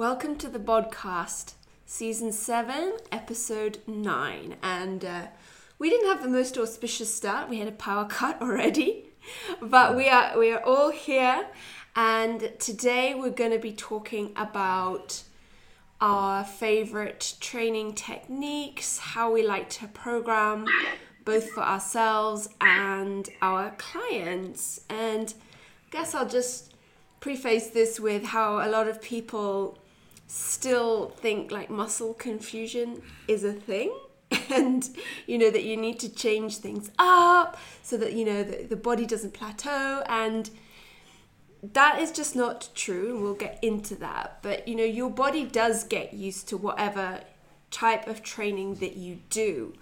Welcome to the podcast, season seven, episode nine. And uh, we didn't have the most auspicious start. We had a power cut already, but we are we are all here. And today we're going to be talking about our favorite training techniques, how we like to program, both for ourselves and our clients. And I guess I'll just preface this with how a lot of people still think like muscle confusion is a thing. And you know that you need to change things up so that you know the, the body doesn't plateau. And that is just not true and we'll get into that. But you know your body does get used to whatever type of training that you do.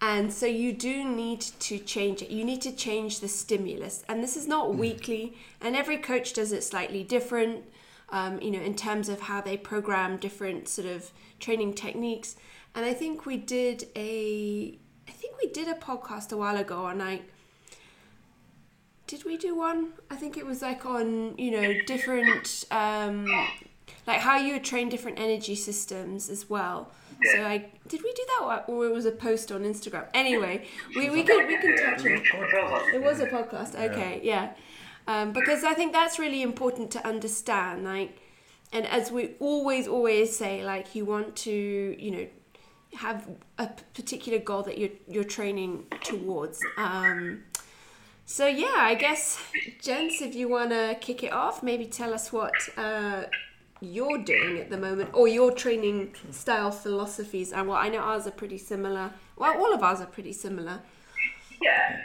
And so you do need to change it. You need to change the stimulus. And this is not mm. weekly. And every coach does it slightly different um, you know, in terms of how they program different sort of training techniques. And I think we did a, I think we did a podcast a while ago, and like, did we do one? I think it was like on you know different, um, like how you would train different energy systems as well. So I did we do that or it was a post on Instagram? Anyway, we, we can we can touch it. It was a podcast. Okay, yeah um, because I think that's really important to understand. Like, and as we always always say, like you want to, you know, have a particular goal that you're you're training towards. Um, so yeah, I guess, gents, if you want to kick it off, maybe tell us what uh, you're doing at the moment, or your training style philosophies. And well, I know ours are pretty similar. Well, all of ours are pretty similar. Yeah,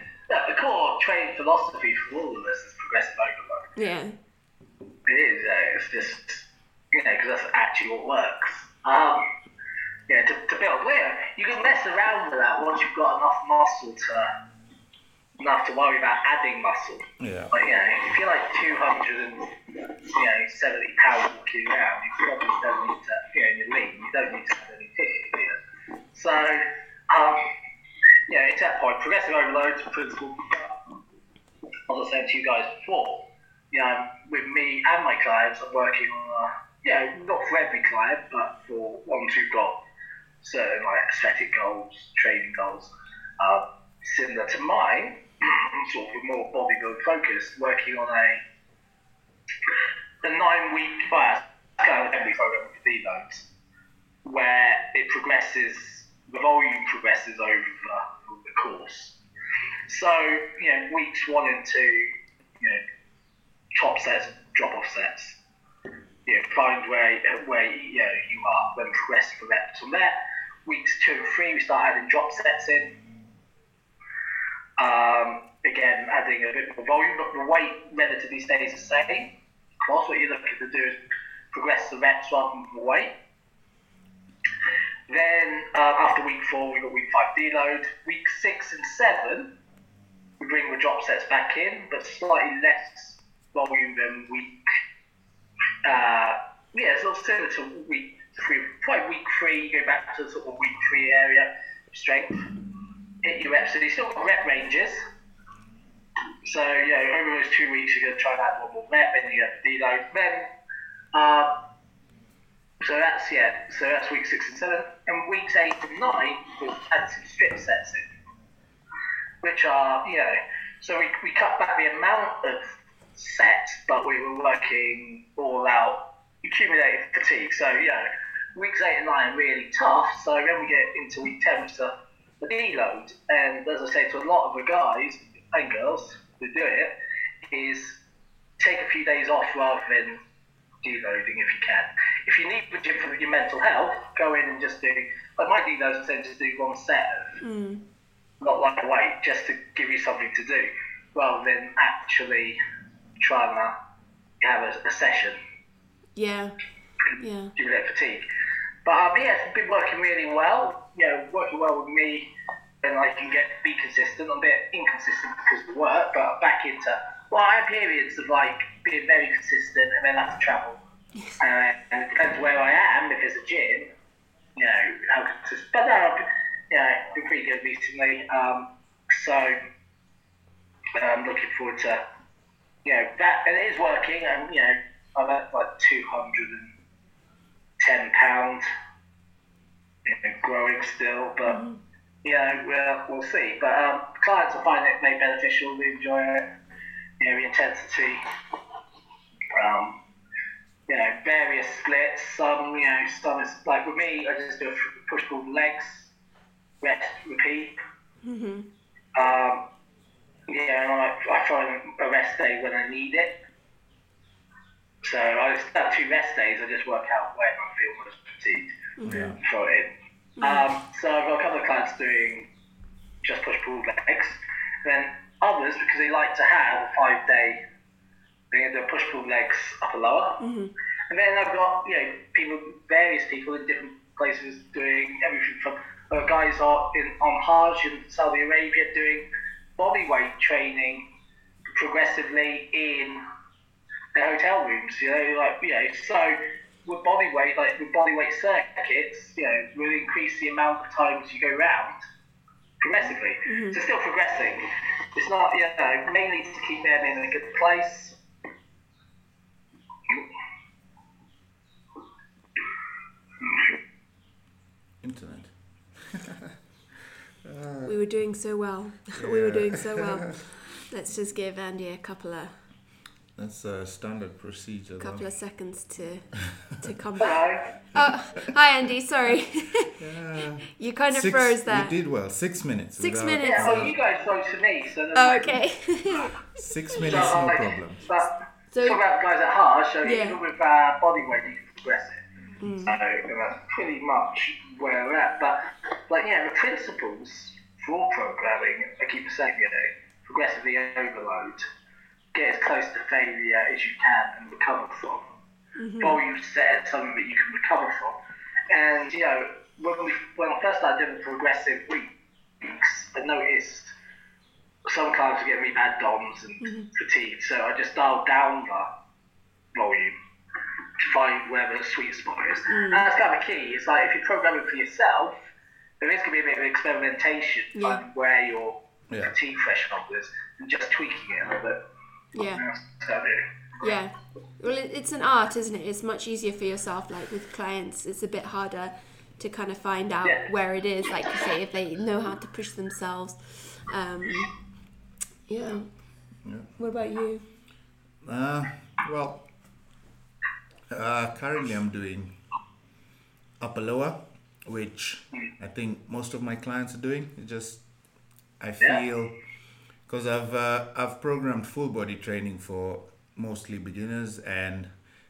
the core training philosophy for all of us is progressive overload. Yeah. It is. Uh, it's just you know because that's actually what works. Um, yeah, to, to build. Where you can mess around with that once you've got enough muscle to enough to worry about adding muscle. Yeah. But you know, if you're like 200 and you know 70 pounds walking around, you probably don't need to. You know, you're lean. You don't need to add any tissue. Do you? So, um, know, it's that point. Progressive overload principle as I said to you guys before, you know, with me and my clients, I'm working on, a, you know, not for every client, but for ones who've got certain like aesthetic goals, training goals, uh, similar to mine, sort of more bodybuilding focused, working on a a nine week, well, kind of every program with deloads, where it progresses, the volume progresses over the, course. So, you know, weeks one and two, you know, top sets, drop off sets. You know, find where where you, know, you are, then progress for reps from there. Weeks two and three, we start adding drop sets in. Um, again, adding a bit more volume, but the weight relatively stays the same. Of course, what you're looking to do is progress the reps rather than the weight. Then uh, after week four, we got week five deload. Week six and seven, we bring the drop sets back in, but slightly less volume than week. Uh, yeah, sort of similar to week three. Probably week three, you go back to sort of week three area strength. Hit your reps, so you still got rep ranges. So yeah, over those two weeks, you're going to try and add one more rep, then you get the deload. Then, uh, so that's yeah, so that's week six and seven, and weeks eight and nine, we'll add some strip sets in which are, you know, so we, we cut back the amount of sets, but we were working all out accumulated fatigue. So, you know, weeks eight and nine are really tough. So then we get into week 10, which is the deload. And as I say to a lot of the guys and girls who do it, is take a few days off rather than deloading if you can. If you need the gym for your mental health, go in and just do, like my deloads, I tend to do one set of. Mm not like weight, just to give you something to do, rather than actually trying to have a, a session. Yeah. Yeah. To fatigue. But um, yeah, it's been working really well. You know, working well with me, and I can get be consistent. I'm a bit inconsistent because of work, but back into well, I have periods of like being very consistent, and then I have to travel uh, and it depends where I am. If there's a gym, you know, I'll just, but no, I've, you know, been pretty good recently. Um, so I'm looking forward to, you know, that, and it is working. And, you know, I'm at like 210 pounds, you know, growing still, but, mm-hmm. you know, we'll, we'll see. But um, clients will find it made beneficial, they enjoy it, you know, the intensity. Um, you know, various splits. Some, you know, some is like with me. I just do a push pull legs, rest, repeat. Mm-hmm. Um, yeah, I, I find a rest day when I need it. So I just have two rest days. I just work out when I feel most fatigued. Mm-hmm. Throw it in. Mm-hmm. Um, so I've got a couple of clients doing just push pull legs. Then others, because they like to have a five day, they do push pull legs upper lower. Mm-hmm. And then I've got you know people, various people in different places doing everything from uh, guys are in on Hajj in Saudi Arabia doing body weight training progressively in the hotel rooms. You know, like you know, so with body weight, like with body weight circuits, you know, will increase the amount of times you go round progressively. Mm-hmm. So still progressing. It's not, you know, mainly to keep them in a good place. We were doing so well. Yeah. we were doing so well. Let's just give Andy a couple of that's a standard procedure. A couple though. of seconds to to come back. oh, hi Andy. Sorry. yeah. You kind of Six, froze there. You did well. Six minutes. Six without, minutes. Yeah, well, you guys froze to me, so. Oh, okay. Six minutes, so, no like, problem. But so, talk about guys at Hajj. So yeah. even with uh, body weight, you can progress it. Mm. So that's pretty much where we're at. But like, yeah, the principles for programming, I keep saying, you know, progressively overload get as close to failure as you can and recover from. Mm-hmm. Volume set something that you can recover from. And you know, when we when I first started doing progressive weeks, I noticed some clients were getting me bad DOMs and mm-hmm. fatigue, so I just dialed down the volume to find where the sweet spot is. Mm. And that's kind of key. It's like if you're programming for yourself, there is going to be a bit of experimentation, yeah. where your yeah. fatigue threshold is, and just tweaking it a little bit. Yeah. Yeah. Well, it's an art, isn't it? It's much easier for yourself. Like with clients, it's a bit harder to kind of find out yeah. where it is. Like you say, if they know how to push themselves. Um, yeah. yeah. What about you? Uh, well, uh, currently I'm doing upper lower, which I think most of my clients are doing. It just I feel. Yeah because I've uh, I've programmed full body training for mostly beginners and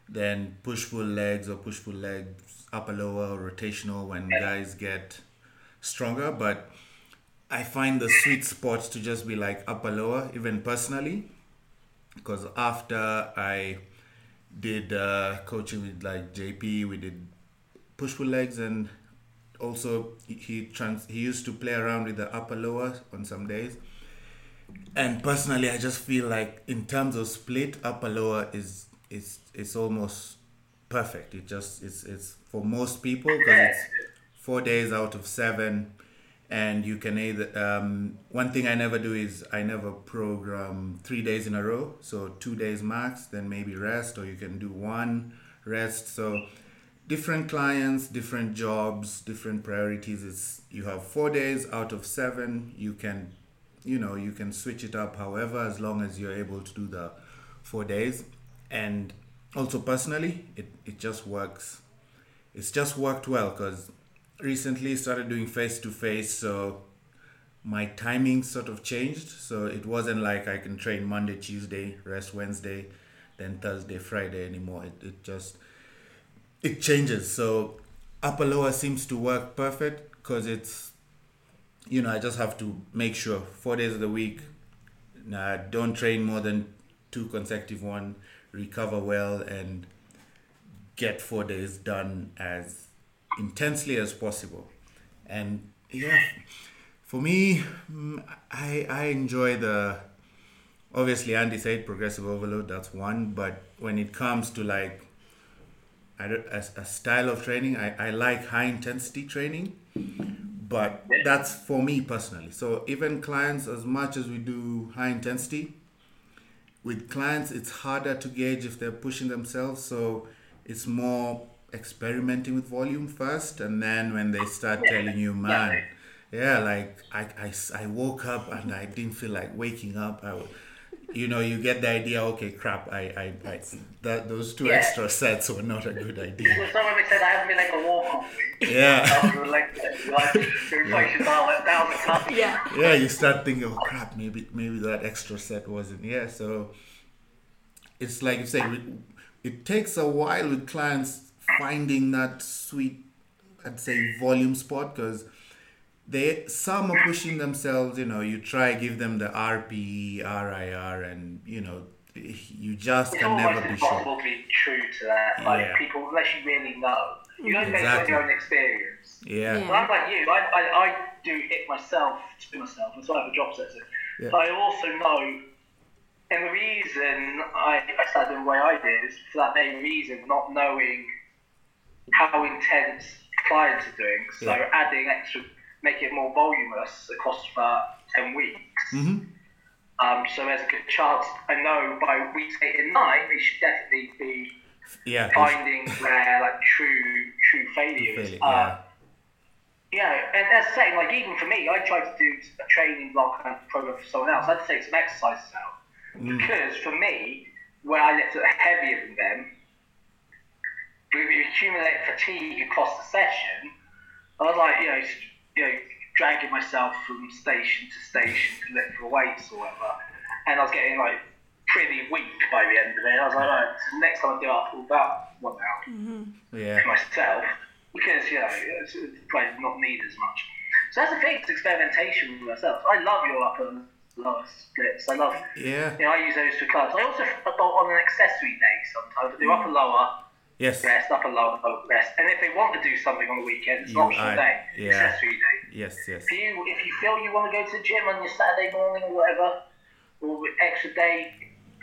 then push pull legs or push pull legs upper lower rotational when guys get stronger but I find the sweet spot to just be like upper lower even personally because after I did uh, coaching with like JP we did push pull legs and also he trans he used to play around with the upper lower on some days and personally, I just feel like in terms of split, upper lower is is it's almost perfect. It just it's it's for most people because it's four days out of seven, and you can either. Um, one thing I never do is I never program three days in a row. So two days max, then maybe rest, or you can do one rest. So different clients, different jobs, different priorities. It's you have four days out of seven. You can you know you can switch it up however as long as you're able to do the four days and also personally it, it just works it's just worked well because recently started doing face to face so my timing sort of changed so it wasn't like i can train monday tuesday rest wednesday then thursday friday anymore it, it just it changes so upper lower seems to work perfect because it's you know, I just have to make sure four days of the week, uh, don't train more than two consecutive one, recover well, and get four days done as intensely as possible. And yeah, for me, mm, I I enjoy the obviously Andy said progressive overload. That's one, but when it comes to like a, a style of training, I, I like high intensity training but that's for me personally. So even clients, as much as we do high intensity, with clients it's harder to gauge if they're pushing themselves. So it's more experimenting with volume first, and then when they start telling you, man, yeah, like I I woke up and I didn't feel like waking up. I, you know, you get the idea. Okay, crap. I, I, I that those two Yeah. extra sets were not a good idea. So someone said I haven't been able to walk all. Yeah. After a leg day, like, the inflation dial went down a. Yeah. yeah, you start thinking, oh crap, maybe maybe that extra set wasn't. Yeah, so it's like you say, it, it takes a while with clients finding that sweet, I'd say, volume spot because they some are pushing themselves. You know, you try give them the RPE, RIR, and you know, you just It's can never be sure. impossible to be true to that. Like Yeah. people, unless you really know, you don't Exactly. exactly. your own experience. Yeah, Yeah. But I'm like you. I, I, I do it myself to myself, and so I have a job set. Yeah. But I also know, and the reason I, I started the way I did is for that main reason, not knowing how intense clients are doing. So Yeah. adding extra, make it more voluminous across about ten weeks. hmm Um, so there's a good chance. I know by weeks eight and nine, we should definitely be yeah, finding where like true true failure is. Failure, Uh, yeah. yeah, and as I say, like even for me, I tried to do a training block kind of program for someone else. I had to take some exercises out Mm. because for me, where I lifted it heavier than them, we accumulate fatigue across the session. I was like, you know, you know, dragging myself from station to station to lift for weights or whatever, and I was getting like pretty weak by the end of it. I was like, all right, so next time I do it, I'll pull that one out mm-hmm. yeah, myself because you know it's, it's probably not need as much. So that's the thing. It's experimentation with myself. I love your upper and lower splits. I love. yeah. You know, I use those for clubs. I also bolt on an accessory day sometimes. I do mm. upper lower Yes, rest, upper lower lower rest, and if they want to do something on the weekend, it's You optional add- day, yeah. accessory day. yes, yes. If you if you feel you want to go to the gym on your Saturday morning or whatever, or extra day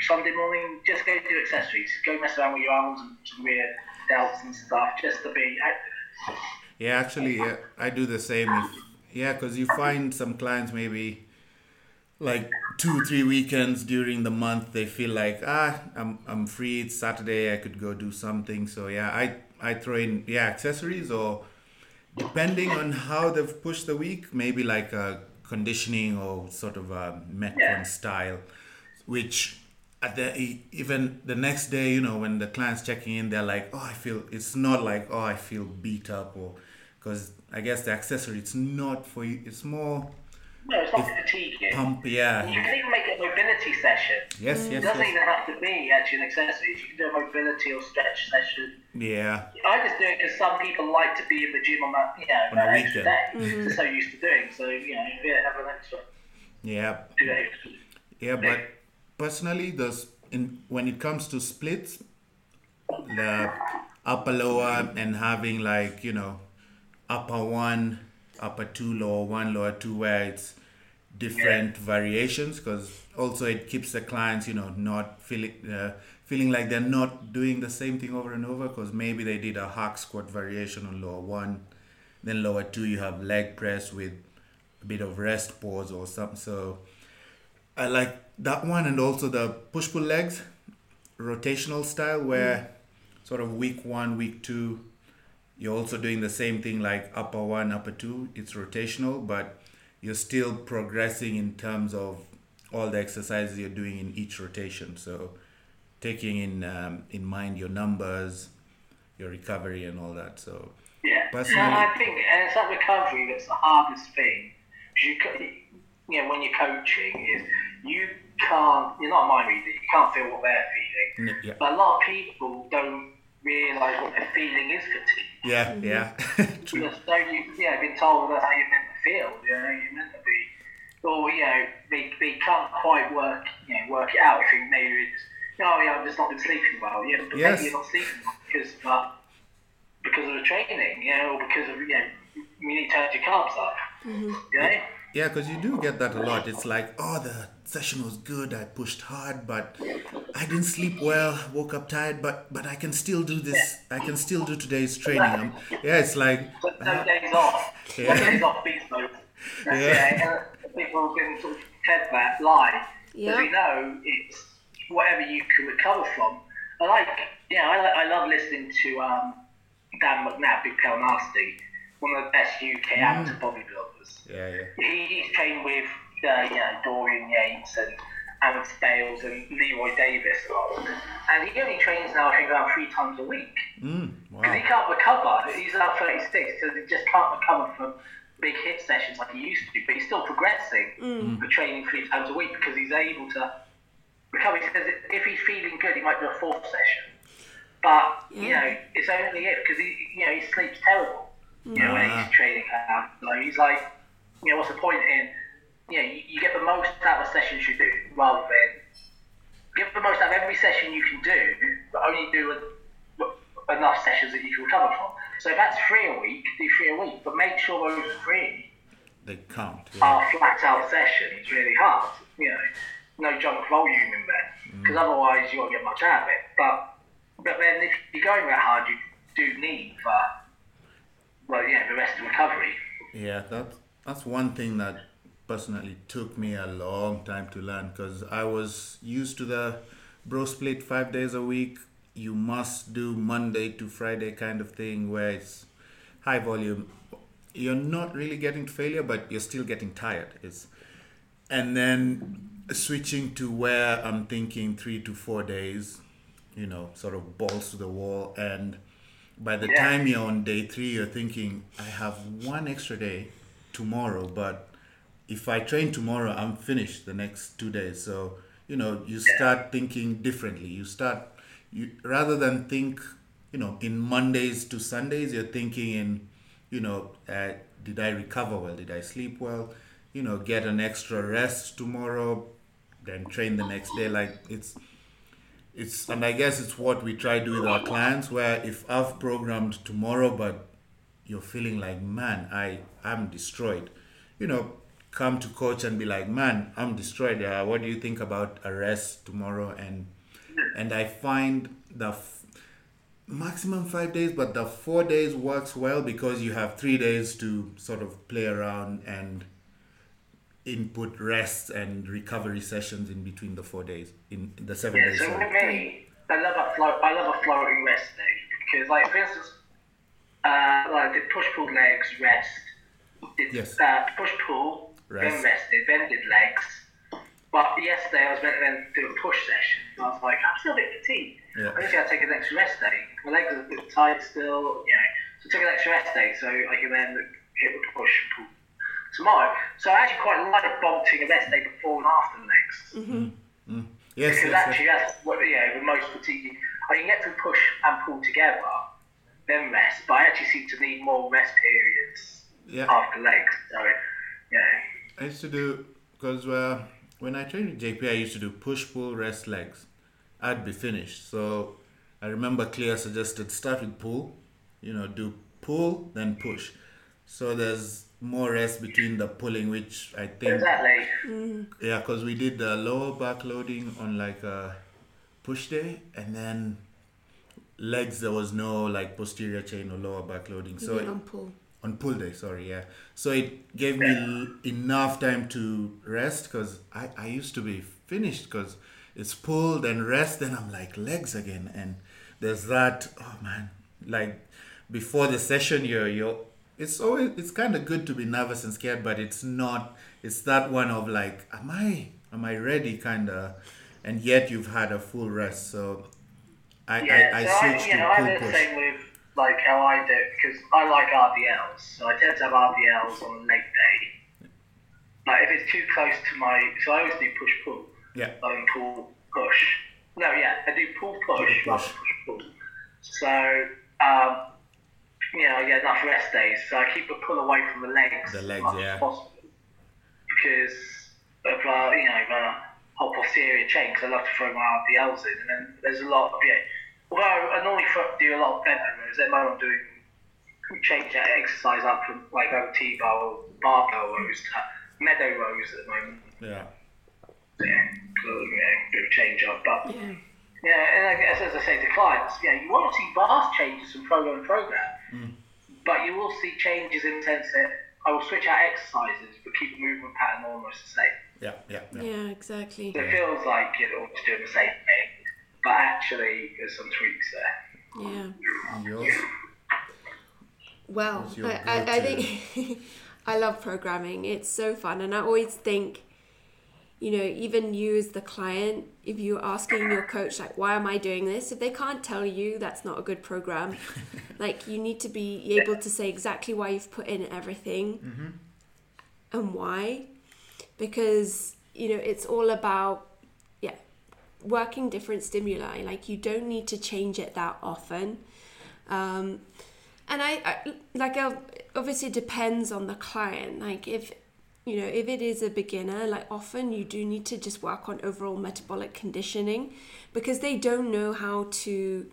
Sunday morning, just go do accessories. Go mess around with your arms and some weird delts and stuff, just to be active. Yeah, actually, yeah, I do the same. If, yeah, because you find some clients maybe like two, three weekends during the month, they feel like ah, I'm I'm free. It's Saturday. I could go do something. So yeah, I I throw in yeah accessories or depending on how they've pushed the week, maybe like a conditioning or sort of a metcon style, which at the even the next day, you know, when the client's checking in, they're like, oh, I feel it's not like oh, I feel beat up or because I guess the accessory it's not for you. It's more No, it's not fatiguing. pump. Yeah. You can even make it a mobility session. Yes. It Yes. doesn't yes. even have to be actually an accessory. You can do a mobility or stretch session. Yeah. I just do it because some people like to be in the gym on that, you know, On that a extra weekend. day. Mm-hmm. They're so used to doing. So, you know, yeah, have an extra, Yeah. do that extra. Yeah, but personally, those in when it comes to splits, the upper lower and having like you know upper one, upper two, lower one, lower two, where it's different variations, because also it keeps the clients you know not feeling uh, feeling like they're not doing the same thing over and over, because maybe they did a hack squat variation on lower one, then lower two you have leg press with a bit of rest pause or something. So I like that one and also the push pull legs rotational style where sort of week one, week two, you're also doing the same thing like upper one, upper two. It's rotational, but you're still progressing in terms of all the exercises you're doing in each rotation. So taking in um, in mind your numbers, your recovery, and all that. So Yeah. Personally- No, I think, and it's that recovery that's the hardest thing. You, you know, when you're coaching, is you can't, you're not a mind reader, you can't feel what they're feeling. yeah, But a lot of people don't realise what they're feeling is fatigue. Yeah, yeah. True. Because so you, yeah, been told that's how you're meant to feel. You know, you're meant to be, or you know, they, they can't quite work, you know, work it out. I think maybe it's, oh yeah, I've just not been sleeping well. Yeah, but Yes. maybe you're not sleeping well because uh, because of the training, you know, or because of you know, you need to turn your carbs up. You know. Yeah, because you do get that a lot. It's like, oh, the session was good. I pushed hard, but I didn't sleep well. Woke up tired, but but I can still do this. I can still do today's training. I'm, yeah, it's like, But no uh, days off. Yeah. No days off beats mode. That's Yeah. it. People have been sort of fed that lie. Yeah. But we know it's whatever you can recover from. I like, yeah, I, I love listening to um, Dan McNabb, Big Pale Nasty, one of the best UK amateur bodybuilders. Yeah, yeah. He, he's trained with uh, you know Dorian Yates and Alex Bales and Leroy Davis, a lot. and he only trains now I think around three times a week Mm, because he can't recover. He's now 36, so he just can't recover from big hit sessions like he used to. But he's still progressing for training three times a week because he's able to recover. He says if he's feeling good, he might do a fourth session. But you Yeah. know, it's only if because he, you know, he sleeps terrible. You know, when he's training hard. So he's like, you know, what's the point in? You know, you, you get the most out of a session you do, rather than get the most out of every session you can do, but only do a, enough sessions that you can recover from. So if that's three a week, do three a week, but make sure those three They count. Yeah. are flat out sessions really hard. You know, no junk volume in there, mm. because otherwise you won't get much out of it. But but then if you're going that hard, you do need for well, yeah, the rest of recovery. Yeah, that that's one thing that personally took me a long time to learn because I was used to the bro split five days a week. You must do Monday to Friday kind of thing where it's high volume. You're not really getting to failure, but you're still getting tired. It's and then switching to where I'm thinking three to four days, you know, sort of balls to the wall. And by the Yeah. time you're on day three, you're thinking, I have one extra day tomorrow, but if I train tomorrow, I'm finished the next two days. So, you know, you start thinking differently. You start, you rather than think, you know, in Mondays to Sundays, you're thinking in, you know, uh, did I recover well? Did I sleep well? You know, get an extra rest tomorrow, then train the next day. Like it's, it's, and I guess it's what we try to do with our clients. Where if I've programmed tomorrow, but you're feeling like, man, I I'm destroyed. You know, come to coach and be like, man, I'm destroyed. Uh, what do you think about a rest tomorrow? And and I find the f- maximum five days, but the four days works well because you have three days to sort of play around and input rests and recovery sessions in between the four days in the seven Yeah, days. so with me, I love a float. I love a floating rest day because, like, for instance, uh, like did push pull legs rest, did Yes. uh, push pull, rest. then Rest. rested, then did legs. But yesterday I was meant to then do a push session. And I was like, I'm still a bit fatigued. Yeah. I just got to take an extra rest day. My legs are a bit tight still, you know. So I took an extra rest day so I can then hit the push pull tomorrow. So I actually quite like bolting a rest day before and after the legs. Mm-hmm. Mm-hmm. Mm-hmm. Yes, Because yes, yes. actually, that's what you know, the most fatiguing. I can get to push and pull together, then rest. But I actually seem to need more rest periods Yeah. after legs. So, you know, I used to do because uh, when I trained with JP, I used to do push, pull, rest, legs. I'd be finished. So I remember Clear suggested start with pull, you know, do pull then push. So there's more rest between the pulling, which I think exactly. Mm-hmm. yeah, because we did the lower back loading on like a push day, and then legs there was no like posterior chain or lower back loading. So Even it- on pull. on pull day sorry yeah so it gave me l- enough time to rest because I, I used to be finished because it's pull then rest then i'm like legs again and there's that oh man like before the session you're you're it's always it's kind of good to be nervous and scared but it's not it's that one of like am i am i ready kind of and yet you've had a full rest so i Yeah, i, I so I, switched you to know, I do the push same with like how I do it because I like RDLs, so I tend to have RDLs on a leg day. Like if it's too close to my, so I always do push pull. yeah um, pull push. No, yeah, I do pull push rather push. push pull. So, um, you know, I get enough rest days, so I keep the pull away from the legs. The as legs, much as yeah. Possible. Because of uh, you know the whole posterior chain, because I love to throw my RDLs in, and then there's a lot of yeah. Although I normally do a lot of bent rows, then I'm doing change that exercise up from like over T-bar or barbell rows to meadow rows at the moment yeah yeah, cool, yeah, bit of change up. But Yeah. Yeah, and I guess as I say to clients, yeah, you won't see vast changes from program to program, mm. but you will see changes in the sense that I will switch out exercises but keep the movement pattern almost the same. yeah yeah, yeah. Yeah, exactly. So it feels like you're almost doing the same thing, but actually there's some tweaks there. Yeah. And yours? Well, your I, I, I think I love programming. It's so fun, and I always think, you know, even you as the client, if you're asking your coach like, "Why am I doing this?" If they can't tell you, that's not a good program. like you need to be able to say exactly why you've put in everything and why, because you know it's all about yeah working different stimuli. Like you don't need to change it that often. Um, and I, I like uh, obviously it depends on the client like if you know if it is a beginner like often you do need to just work on overall metabolic conditioning because they don't know how to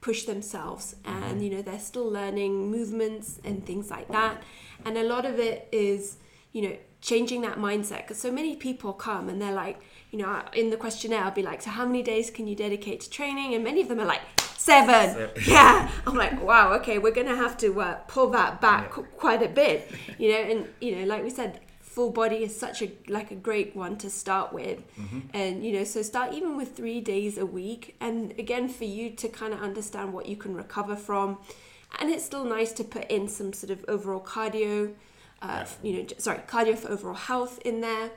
push themselves and you know they're still learning movements and things like that. And a lot of it is you know changing that mindset because so many people come and they're like you know in the questionnaire i'll be like so how many days can you dedicate to training? And many of them are like seven. Seven. yeah. I'm like wow okay we're gonna have to uh, pull that back Yeah. quite a bit you know? And you know like we said full body is such a like a great one to start with. And you know so start even with three days a week. And again for you to kind of understand what you can recover from. And it's still nice to put in some sort of overall cardio uh, you know sorry cardio for overall health in there.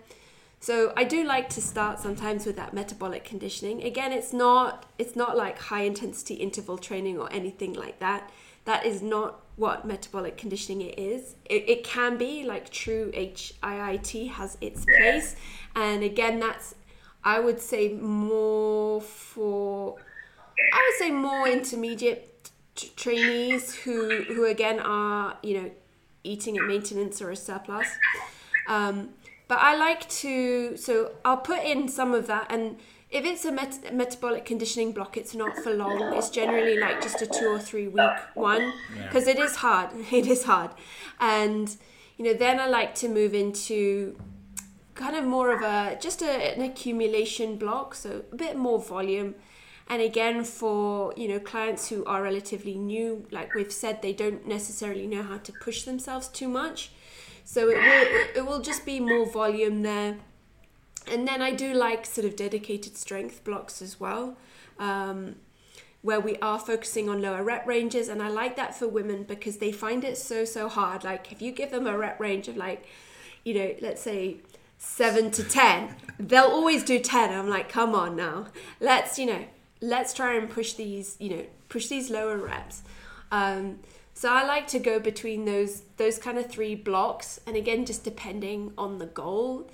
So I do like to start sometimes with that metabolic conditioning. Again, it's not it's not like high intensity interval training or anything like that. That is not what metabolic conditioning it is. It, it can be like true HIIT has its place, and again, that's I would say more for I would say more intermediate t- trainees who who again are you know eating at maintenance or a surplus. Um, but I like to, so I'll put in some of that. And if it's a met- metabolic conditioning block, it's not for long. It's generally like just a two or three week one because it is hard. It is hard. And, you know, then I like to move into kind of more of a just a, an accumulation block so a bit more volume and again for you know clients who are relatively new like we've said they don't necessarily know how to push themselves too much so it will it will just be more volume there and then I do like sort of dedicated strength blocks as well um, where we are focusing on lower rep ranges. And I like that for women because they find it so so hard. Like if you give them a rep range of like you know let's say 7 to 10 they'll always do 10 I'm like come on now. Let's you know let's try and push these you know push these lower reps. Um, so I like to go between those those kind of three blocks. And again just depending on the goal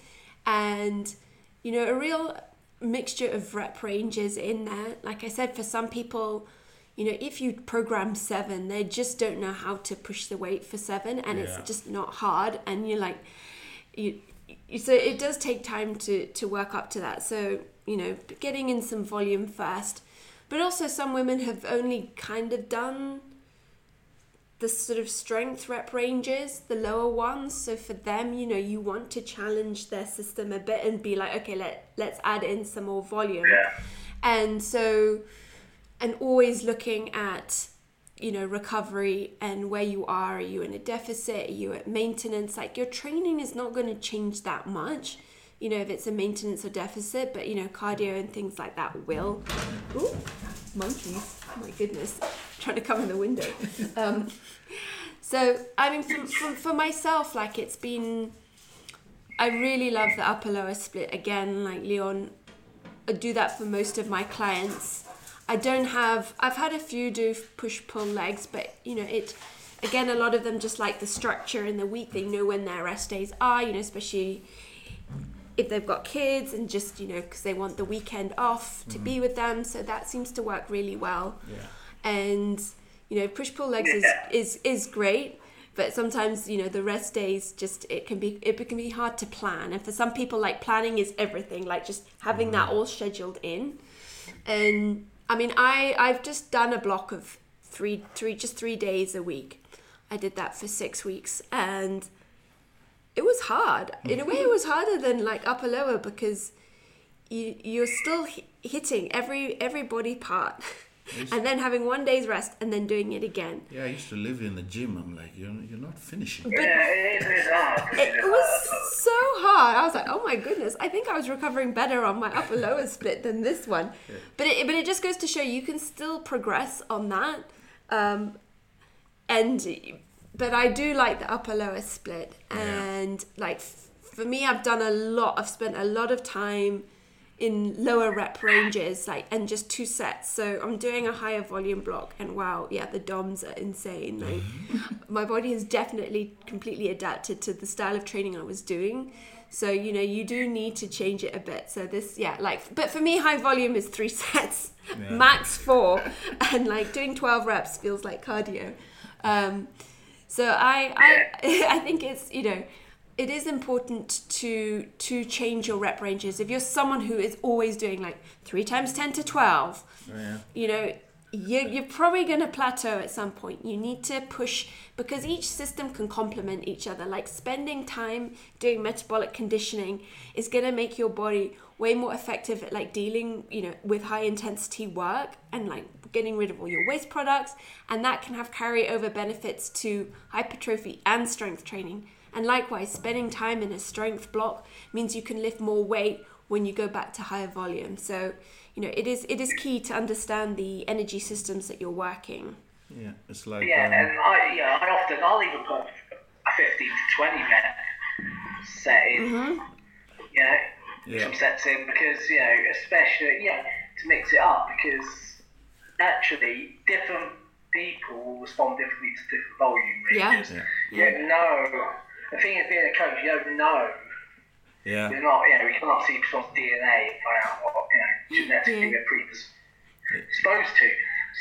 and you know a real mixture of rep ranges in there. Like I said for some people you know if you program 7 they just don't know how to push the weight for 7 and Yeah. it's just not hard. And you're like you, you so it does take time to to work up to that. So you know getting in some volume first. But also some women have only kind of done the sort of strength rep ranges the lower ones. So for them you know you want to challenge their system a bit and be like okay let let's add in some more volume. Yeah. and so and always looking at you know recovery and where you are. Are you in a deficit? Are you at maintenance? Like your training is not going to change that much you know if it's a maintenance or deficit but you know cardio and things like that will. Ooh, monkeys my goodness trying to come in the window um, so i mean for, for, for myself like it's been i really love the upper lower split again like leon I do that for most of my clients. I don't have. I've had a few do push pull legs, but you know it. Again, a lot of them just like the structure in the week. They know when their rest days are. You know, especially if they've got kids and just you know because they want the weekend off to be mm-hmm. with them. So that seems to work really well. Yeah. And you know, push pull legs is Yeah. is is great. But sometimes, you know, the rest days just it can be it can be hard to plan. And for some people, like planning is everything. Like just having that mm. all scheduled in. And I mean, I I've just done a block of three three just three days a week. I did that for six weeks, and it was hard. In a way, it was harder than like upper lower because you you're still hi- hitting every every body part, and then having one day's rest and then doing it again. Yeah, I used to live in the gym. I'm like, you're, you're not finishing. Yeah, it is, it is hard. It was so hard. I was like, oh my goodness. I think I was recovering better on my upper lower split than this one. But it, but it just goes to show you can still progress on that. Um, and but I do like the upper lower split, and like f- for me, I've done a lot. I've spent a lot of time in lower rep ranges, like and just two sets. So I'm doing a higher volume block, and wow, yeah, the DOMs are insane. Like my body has definitely completely adapted to the style of training I was doing. So you know you do need to change it a bit. So this, yeah, like but for me, high volume is three sets, Yeah. max four, and like doing twelve reps feels like cardio. Um, so I, I I think it's you know it is important to to change your rep ranges. If you're someone who is always doing like three times ten to twelve, oh, Yeah. you know you, you're probably going to plateau at some point. You need to push because each system can complement each other. Like spending time doing metabolic conditioning is going to make your body way more effective at like dealing, you know, with high intensity work and like getting rid of all your waste products, and that can have carryover benefits to hypertrophy and strength training. And likewise, spending time in a strength block means you can lift more weight when you go back to higher volume. So, you know, it is it is key to understand the energy systems that you're working. Yeah. It's like Yeah, um, and I yeah, I often I'll even put a fifteen to twenty minute set in. You know, Yeah. some sets in because you know, especially yeah, to mix it up because actually different people will respond differently to different volume Yeah. ranges. Yeah. You don't know. The thing is, being a coach, you don't know. yeah. You're not, you know, we cannot see someone's DNA and find out what, you know, genetically Yeah. they're predisposed to.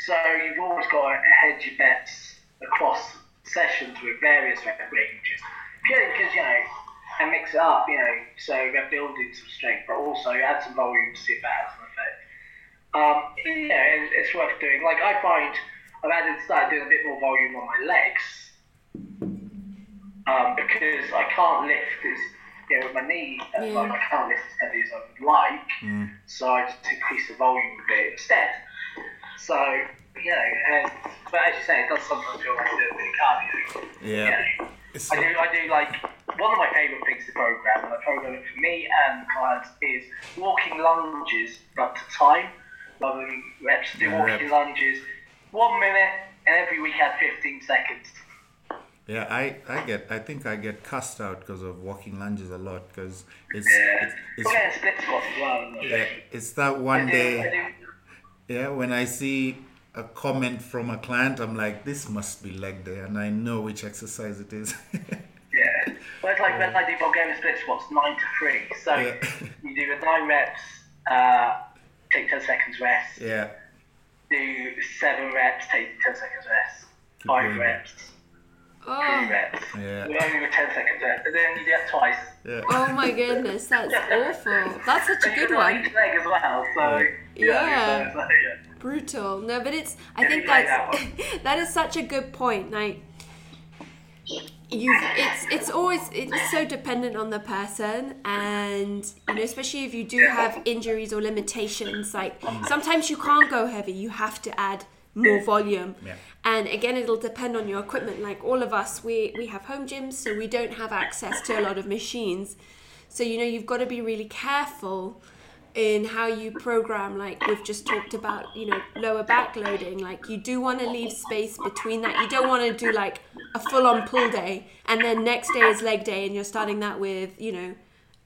So you've always got to hedge your bets across sessions with various ranges. Purely because, you know, and mix it up, you know, so we're building some strength, but also add some volume to see if that has an effect. Um, yeah, it- it's worth doing. Like, I find I've added, started doing a bit more volume on my legs um, because I can't lift as, you know, with my knee, uh, Yeah. like, I can't lift as heavy as I would like, Mm. so I just increase the volume a bit instead. So, you know, and, but as you say, it does sometimes feel like a little bit of cardio. Yeah. You know. I do, I do like one of my favourite things to program, and I program it for me and clients, is walking lunges, but to time rather than reps. Do Yeah. walking lunges, one minute, and every week add 15 seconds. Yeah, I, I get I think I get cussed out because of walking lunges a lot because it's Yeah. it's, it's split squats as well. yeah, it's that one do, day yeah when I see a comment from a client I'm like this must be leg day and I know which exercise it is. Yeah. Well, it's like when I do Bulgarian split squats, nine to three. So Yeah. you do a nine reps, uh, take 10 seconds rest. yeah, Do seven reps, take 10 seconds rest. Keep Five going. reps, three Oh, reps. Yeah. We only do 10 seconds rest. And then you do that twice. yeah. oh my goodness, that's awful. That's such a And you good do it on one. each leg as well. So, Yeah. so, so, yeah. Brutal. No, but it's. I Yeah, think that's that that is such a good point. Like you, it's it's always it's so dependent on the person, and you know, especially if you do have injuries or limitations. Like sometimes you can't go heavy. You have to add more volume. Yeah. And again, it'll depend on your equipment. Like all of us, we we have home gyms, so we don't have access to a lot of machines. So you know, you've got to be really careful in how you program like we've just talked about you know lower back loading like you do want to leave space between that. You don't want to do like a full-on pull day and then next day is leg day and you're starting that with you know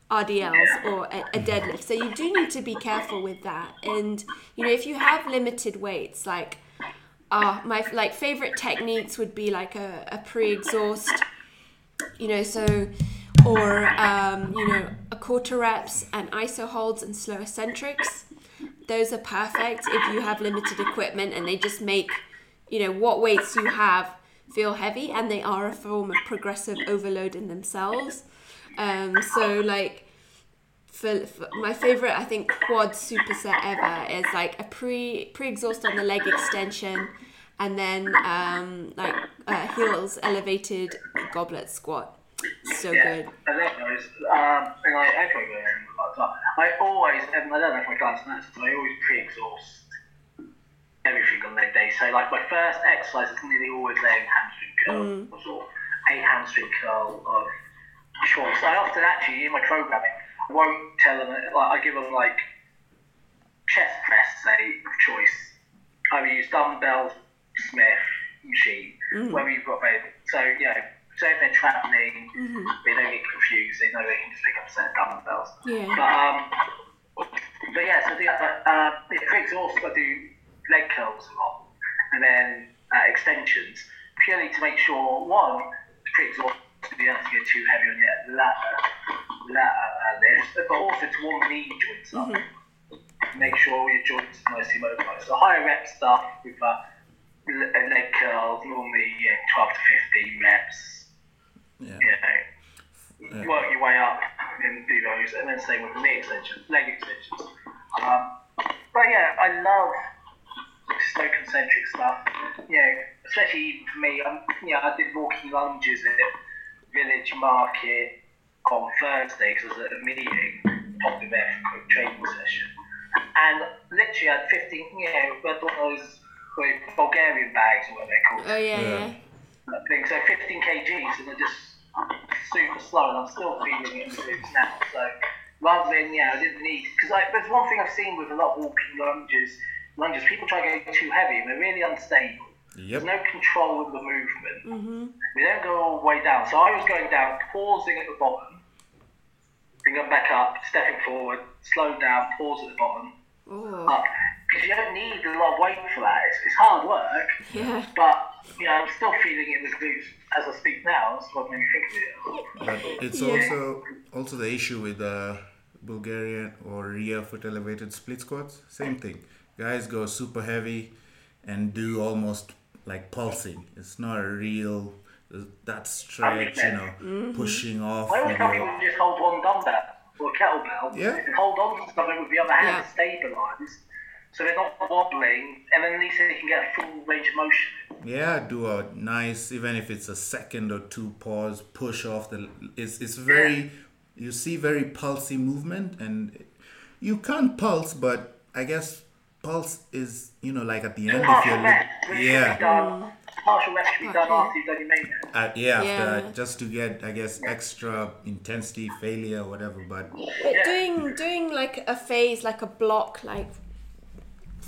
RDLs or a, a deadlift. So you do need to be careful with that. And you know if you have limited weights like uh, my like favorite techniques would be like a, a pre-exhaust you know, so or um, you know, a quarter reps and iso holds and slow eccentrics. Those are perfect if you have limited equipment and they just make you know what weights you have feel heavy and they are a form of progressive overload in themselves. Um, so like for, for my favorite I think quad superset ever is like a pre pre exhaust on the leg extension and then um, like uh, heels elevated goblet squat. So Yeah, good. I love those. Um, and I, I program them a lot as well. I always, and I don't know if my clients know this, but I always pre-exhaust everything on leg day. So, like my first exercise is nearly always a hamstring curl or a hamstring curl of choice. I often actually in my programming won't tell them. Like I give them like chest press, say of choice. I will use dumbbell Smith machine, whether you've got available. So, you know, so if they're traveling, they don't get confused. They know they can just pick up a set of dumbbells. Yeah. But um, but yeah, so the other uh, it creates also I do leg curls a lot, and then uh, extensions purely to make sure one to create exhaust, so you don't to get too heavy on your ladder, ladder uh, lift, but also to warm the knee joints up. Make sure your joints are nicely mobilized. So higher rep stuff with uh, uh, leg curls, normally yeah, 12 to 15 reps. Yeah. You know, Yeah. work your way up and do those, and then same with knee extensions, leg extensions. Um, but yeah, I love slow concentric stuff. You know, especially even for me. Um, you know, I did walking lunges at Village Market on Thursday because I was at a meeting, popped in there for a quick training session, and literally I had 15. You know, I had one of those like, Bulgarian bags or whatever they're called Oh yeah, Yeah. yeah. that thing. So 15 kgs, and they're just super slow, and I'm still feeling it in the glutes now. So rather than, yeah, I didn't need, because like, there's one thing I've seen with a lot of walking lunges, lunges, people try to go too heavy, and they're really unstable. Yep. There's no control of the movement. Mm-hmm. We don't go all the way down. So I was going down, pausing at the bottom, then going back up, stepping forward, slow down, pause at the bottom, Oh, up. Because you don't need a lot of weight for that. It's, it's hard work. yeah. But you know, I'm still feeling it with glutes as I speak now. That's what made me think of it. But it's Yeah. also also the issue with uh, Bulgarian or rear foot elevated split squats. Same thing. Guys go super heavy and do almost like pulsing. It's not a real that stretch, you know, pushing off. I always with tell your- people to just hold one dumbbell or kettlebell Yeah. and hold on to something with the other hand Yeah. to stabilise, so they're not wobbling, and then at least they can get a full range of motion. Yeah, do a nice, even if it's a second or two pause, push off the. It's it's very, you see very pulsy movement, and you can't pulse, but I guess pulse is you know like at the end if Partial you're rest, li- which should be yeah. Partial rest should be done after you've done your main uh, yeah, Yeah. after, just to get I guess extra intensity failure whatever, but But doing doing like a phase, like a block, like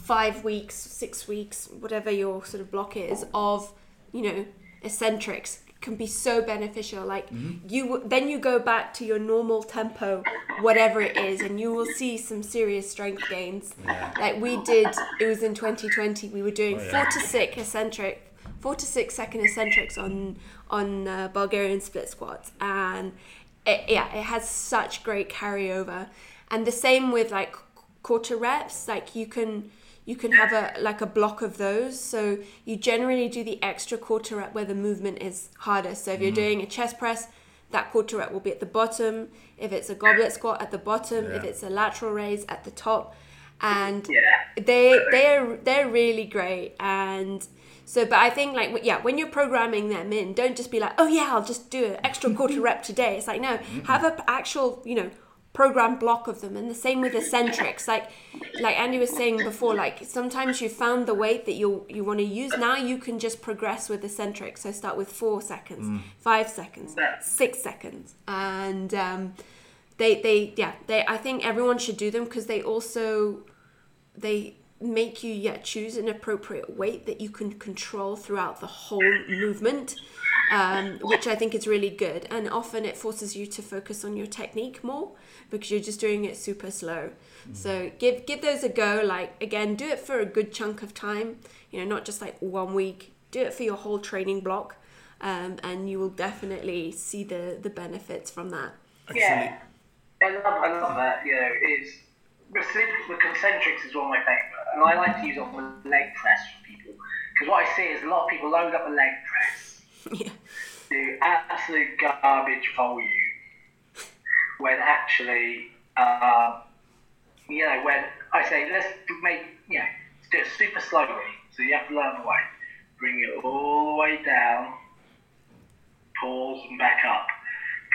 five weeks, six weeks, whatever your sort of block is of, you know, eccentrics can be so beneficial. Like you, then you go back to your normal tempo, whatever it is, and you will see some serious strength gains. Like we did, it was in 2020. We were doing Oh, yeah. four to six eccentric, four to six second eccentrics on on uh, Bulgarian split squats, and it, yeah, it has such great carryover. And the same with like quarter reps, like you can you can have a like a block of those. So you generally do the extra quarter rep where the movement is harder. So if you're mm-hmm. doing a chest press, that quarter rep will be at the bottom. If it's a goblet squat at the bottom, if it's a lateral raise at the top, and Yeah. they they're they're really great and so but i think like yeah when you're programming them in don't just be like oh yeah i'll just do an extra quarter rep today it's like no mm-hmm. have a actual you know program block of them and the same with eccentrics. Like like andy was saying before like sometimes you found the weight that you you want to use. Now you can just progress with eccentrics. So start with four seconds five seconds six seconds. And um they they yeah they i think everyone should do them because they also they make you yeah choose an appropriate weight that you can control throughout the whole movement um, which i think is really good. And often it forces you to focus on your technique more because you're just doing it super slow. So give give those a go. Like again do it for a good chunk of time. You know not just like one week. Do it for your whole training block um, and you will definitely see the the benefits from that. Actually, Yeah. I love, I love that. You know, is the, the concentrics is one of my favourite, and I like to use it on the leg press for people because what I see is a lot of people load up a leg press, yeah do absolute garbage volume, when actually, uh, you know, when I say let's make, you know, let's do it super slowly, so you have to learn the way, bring it all the way down, pause and back up,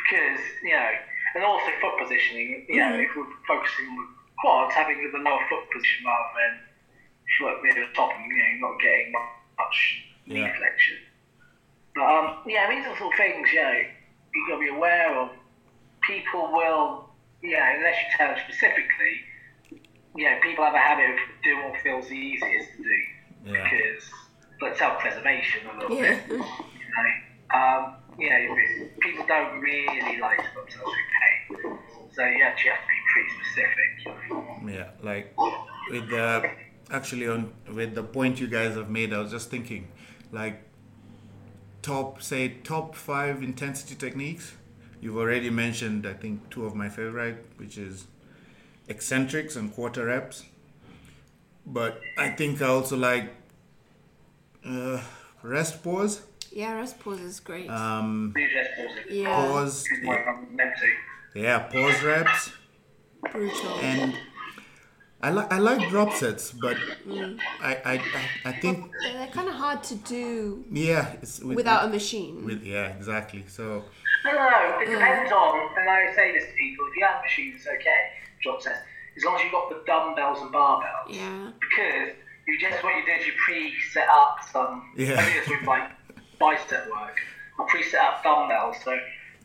because you know, and also foot positioning. You know, if we're focusing on the quads, having the lower foot position rather than foot near the top, and you know, not getting much knee Yeah. flexion. But um, yeah, these are sort of things, you know, you got to be aware of. People will, you know, unless you tell them specifically, you know, people have a habit of doing what feels the easiest to do Yeah. because, like self-preservation a little yeah bit, you know. um, you know, people don't really like to put themselves through pain. So you actually have to be pretty specific. Yeah, like with the actually on with the point you guys have made, I was just thinking, like top say top five intensity techniques. You've already mentioned, I think, two of my favorite, which is eccentrics and quarter reps. But I think I also like uh, rest pause. Yeah, rest pause is great. Um, You just pause yeah, pause. It's like I'm meant to. Yeah, pause reps. brutal. And I like I like drop sets, but I, I I I think They're, they're kind of hard to do yeah, it's with, without a machine. with yeah exactly. So No, no, no. It depends on, and I say this to people: if you have machines, it's okay. Drop sets, as long as you've got the dumbbells and barbells. yeah, Because you just what you do is you pre-set up some. Yeah. I do this with like bicep work. I pre-set up dumbbells, so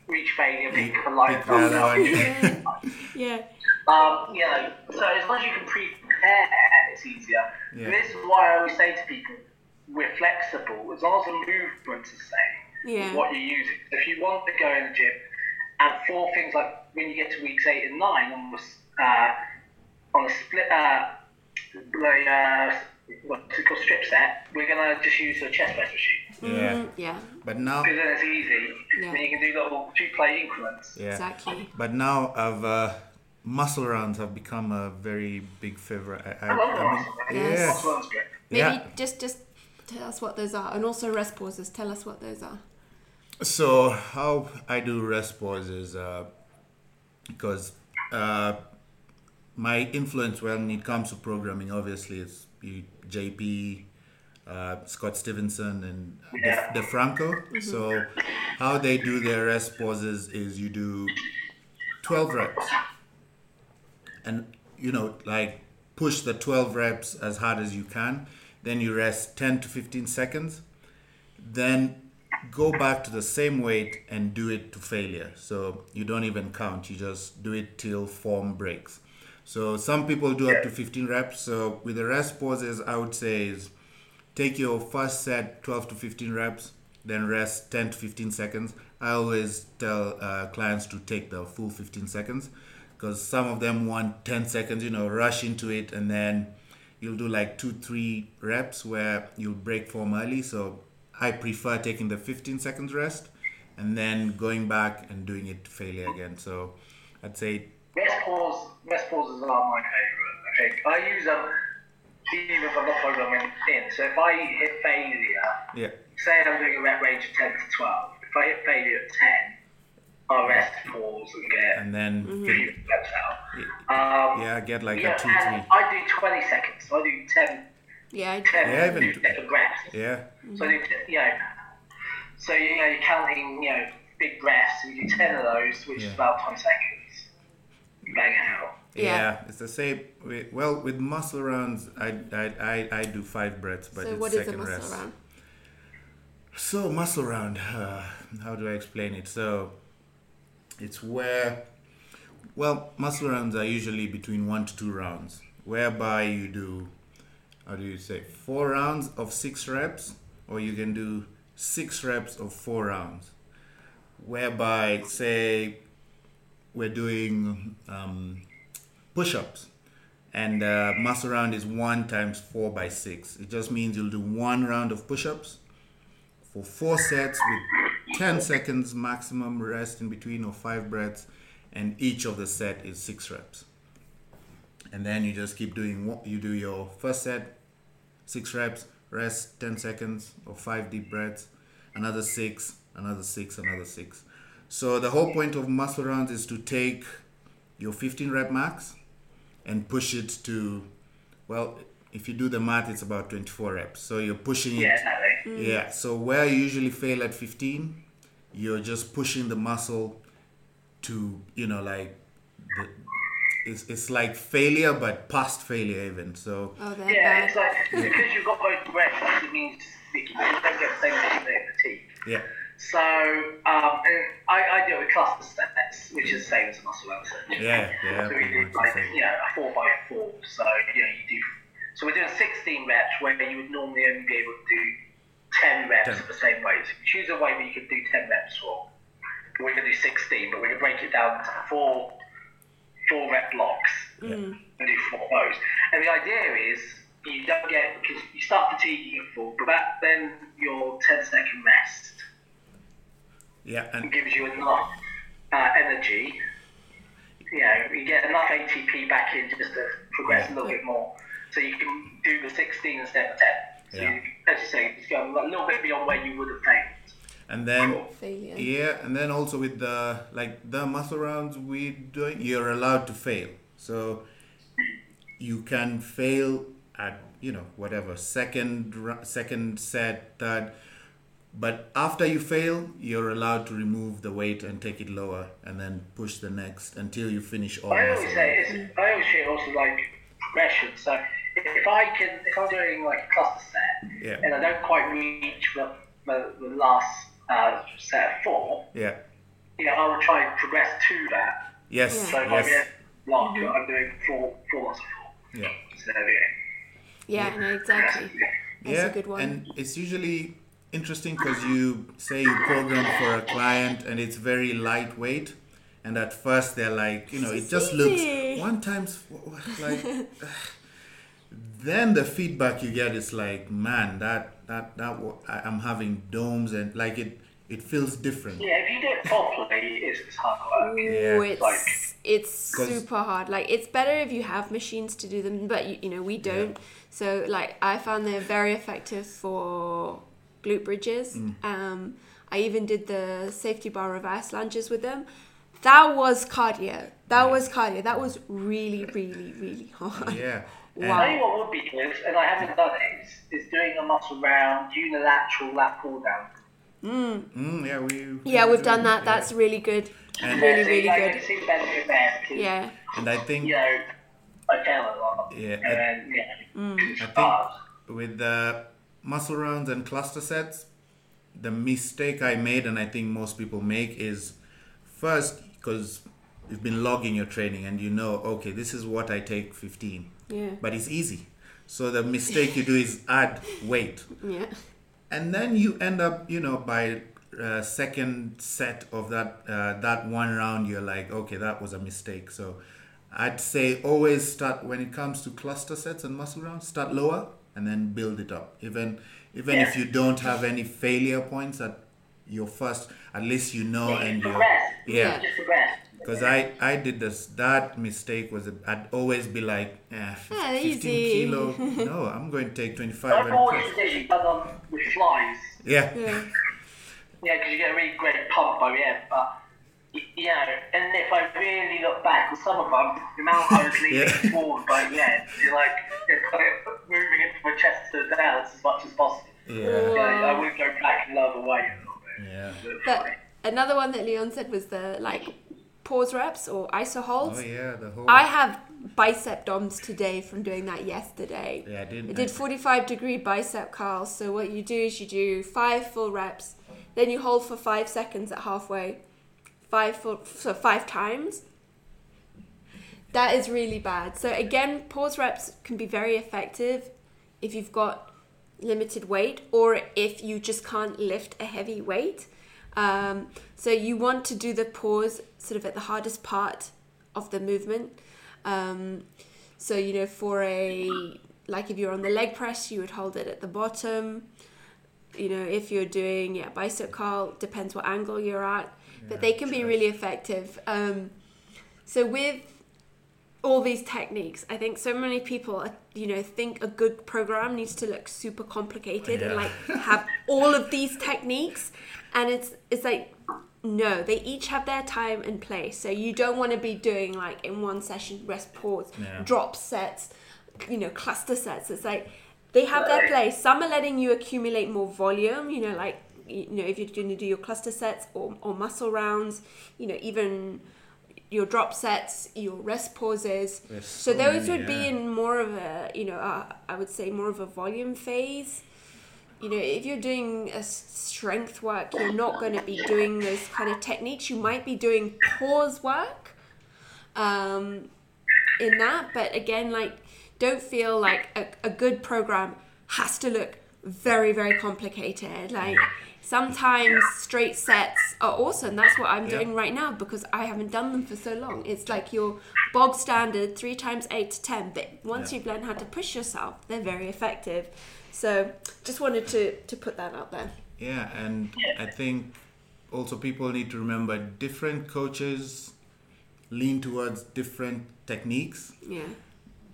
reach failure, pick a light pick the dumbbell. one. yeah, Um, you know, so as long as you can prepare, it's easier. Yeah. And this is why I always say to people, we're flexible as long as the movement's the same. Yeah. What you're using. If you want to go in the gym, and for things like when you get to weeks eight and nine on the s- uh, on a split, uh, the uh, what's it called strip set, we're gonna just use a chest press machine Yeah, Mm, yeah, but now because then it's easy. Yeah. Then you can do little two play increments. yeah, exactly. but now I've uh, muscle rounds have become a very big favorite. I, I, I love I mean, muscle rounds. yeah, Muscle. Maybe yeah. just just tell us what those are, and also rest pauses. Tell us what those are. So how I do rest pauses, uh, because uh, my influence when it comes to programming, obviously, is you, JP, uh, Scott Stevenson, and Yeah. De, DeFranco. So how they do their rest pauses is you do twelve reps, and you know like push the twelve reps as hard as you can. Then you rest ten to fifteen seconds then go back to the same weight and do it to failure. So you don't even count, you just do it till form breaks. So some people do up to 15 reps. So with the rest pauses, I would say is take your first set 12 to 15 reps, then rest 10 to 15 seconds. I always tell uh, clients to take the full 15 seconds because some of them want 10 seconds, you know, rush into it and then you'll do like two, three reps where you'll break form early. So I prefer taking the 15 seconds rest and then going back and doing it failure again. So I'd say, Rest pause, rest pauses are my favourite. Okay, I use them even if I'm not programming in. So if I hit failure, yeah, say I'm doing a rep range of 10 to 12. If I hit failure at 10, I'll rest pause and get and then a few reps out. Um, yeah, get like yeah, a two, and three. I do 20 seconds. So I do 10, Yeah, I- 10 Yeah, even- two second reps. Yeah, So I do, you know, so you know, you're counting, you know, big breaths, and you do 10 of those, which is about 20 seconds. Bang it out. yeah, Yeah. it's the same. Well, with muscle rounds, I, I, I, I do five breaths, but so it's what is a second muscle rest. round? So muscle round, uh, how do I explain it? So it's where, well, muscle rounds are usually between one to two rounds, whereby you do, how do you say, four rounds of six reps, or you can do six reps of four rounds, whereby say we're doing um, push-ups and uh, muscle round is one times four by six. It just means you'll do one round of push-ups for four sets with 10 seconds maximum rest in between or five breaths and each of the set is six reps. And then you just keep doing what you do your first set six reps rest 10 seconds or five deep breaths another six another six another six. So the whole point of muscle rounds is to take your 15 rep max and push it to well if you do the math it's about 24 reps. So you're pushing it Yeah, yeah, mm. so where you usually fail at 15, you're just pushing the muscle to, you know, like, the, it's, it's like failure, but past failure even. So, Oh, they're Yeah, bad. it's like because you've got both breaths, it means you don't get the same feeling of fatigue. yeah, So um, I, I do it with cluster sets, which is the same as a muscle round set. Yeah, yeah, So we do like same. you know a four by four. So you know you do. So we're doing 16 reps where you would normally only be able to do 10 reps Ten. of the same weight. So you choose a weight that you can do 10 reps for. We're going to do 16, but we're going to break it down to four, four rep blocks and do four of those. And the idea is you don't get, because you start fatiguing at full, but that, then your 10 second rest Yeah, and gives you enough uh, energy. You know, you get enough ATP back in just to progress a little bit more. So you can do the 16 instead of 10. So, Yeah. you, as you say, it's going a little bit beyond where you would have failed. and then Failure. yeah, and then also with the like the muscle rounds we doing, you're allowed to fail. So you can fail at you know whatever second second set third but after you fail you're allowed to remove the weight and take it lower and then push the next until you finish all I always say it's, I always say also like progression. So if I can, if I'm doing like a cluster set Yeah. and I don't quite reach the, the, the last uh, set of four, yeah you know, I will try and progress to that. yes So if I yes get locked, I'm doing four, four lots of four. yeah So yeah. Yeah, no, exactly. That's yeah a good one. and it's usually interesting because you say you program for a client and it's very lightweight and at first they're like you know it just looks one times like then the feedback you get is like man that that that I- i'm having DOMs and like it it feels different Yeah, if you do it properly, it's, it's hard work. Yeah. It's Like- it's 'Cause- super hard. Like it's better if you have machines to do them, but you, you know we don't. So like I found they're very effective for glute bridges. Mm. Um, I even did the safety bar reverse lunges with them. That was cardio. That was cardio. That was really, really, really hard. yeah and- Wow. I tell you what would be good, and I haven't done it, is, is doing a muscle round unilateral lat pull down. mm, yeah we Yeah, we've done that. yeah. That's really good. And- really, Yeah, really like, good. Can see there because, Yeah. and i think you know, I fail a lot. Yeah, And then, yeah, Mm. I think- with the muscle rounds and cluster sets, the mistake I made, and I think most people make, is first because you've been logging your training and you know, okay, this is what I take 15, Yeah. but it's easy. So the mistake you do is add weight, Yeah. and then you end up, you know, by uh, second set of that uh, that one round, you're like, okay, that was a mistake. So I'd say always start when it comes to cluster sets and muscle rounds, start lower and then build it up. Even even if you don't have any failure points at your first, at least you know Yeah, and you you progress. yeah. Just progress. Because I, I did this, that mistake was, I'd always be like, eh, fif- Ah, 15 easy. kilo, no, I'm going to take 25 I've and always push. did done with flies. Yeah, Yeah. Yeah, because you get a really great pump by the end. But, y- you know, and if I really look back, with some of them, the amount I was leaning Yeah. forward by the end, you're like, you're kind moving it from my chest to the downs as much as possible. yeah, You know, I would go back and lower weight a little bit. yeah. But another one that Leon said was the like pause reps or iso holds. Oh yeah, the whole. I have bicep DOMs today from doing that yesterday. Yeah, I did. I did 45 degree bicep curls. So what you do is you do five full reps, then you hold for five seconds at halfway, five full, so five times. That is really bad. So again, pause reps can be very effective if you've got limited weight or if you just can't lift a heavy weight. Um, so you want to do the pause sort of at the hardest part of the movement. Um, so you know, for a like if you're on the leg press, you would hold it at the bottom. You know, if you're doing yeah bicep curl, depends what angle you're at, but they can be really effective. Um, so with all these techniques, I think so many people, uh, you know, think a good program needs to look super complicated and like have all of these techniques, and it's it's like no, they each have their time and place. So you don't want to be doing like in one session rest pause, Yeah. drop sets, you know, cluster sets. It's like they have their place. Some are letting you accumulate more volume, you know, like you know, if you're going to do your cluster sets or, or muscle rounds, you know, even your drop sets, your rest pauses. So, so those many, would be in more of a, you know, uh, I would say more of a volume phase. You know, if you're doing a strength work, you're not going to be doing those kind of techniques. You might be doing pause work um, in that, but again, like, don't feel like a, a good program has to look very very complicated. Like sometimes straight sets are awesome. That's what I'm Yeah. doing right now because I haven't done them for so long. It's like your bog standard three times eight to ten. But once Yeah. you've learned how to push yourself, they're very effective. So just wanted to to put that out there. Yeah, and I think also people need to remember different coaches lean towards different techniques Yeah.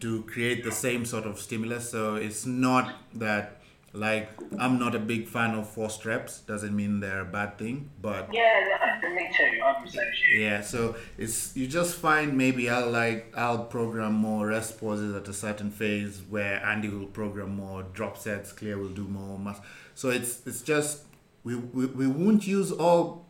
to create the same sort of stimulus. So it's not that like I'm not a big fan of forced reps. Doesn't mean they're a bad thing, but Yeah, me too. I'm as you. yeah. So it's you just find maybe I'll like I'll program more rest pauses at a certain phase where Andy will program more drop sets. Claire will do more. mass. so it's it's just we we, we won't use all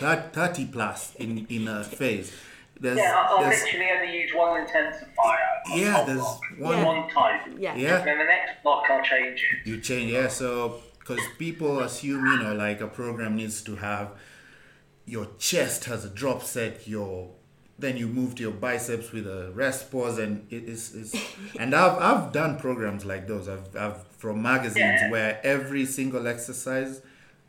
that 30 plus in in a phase. There's, Yeah, I'll, I'll there's literally only use one intensifier. on Yeah, there's block, one- Yeah. one type. Yeah. yeah. And then the next block I'll change it. You change, yeah. So, because people assume, you know, like a program needs to have your chest has a drop set, your then you move to your biceps with a rest pause, and it is, is and I've I've done programs like those. I've I've from magazines Yeah. where every single exercise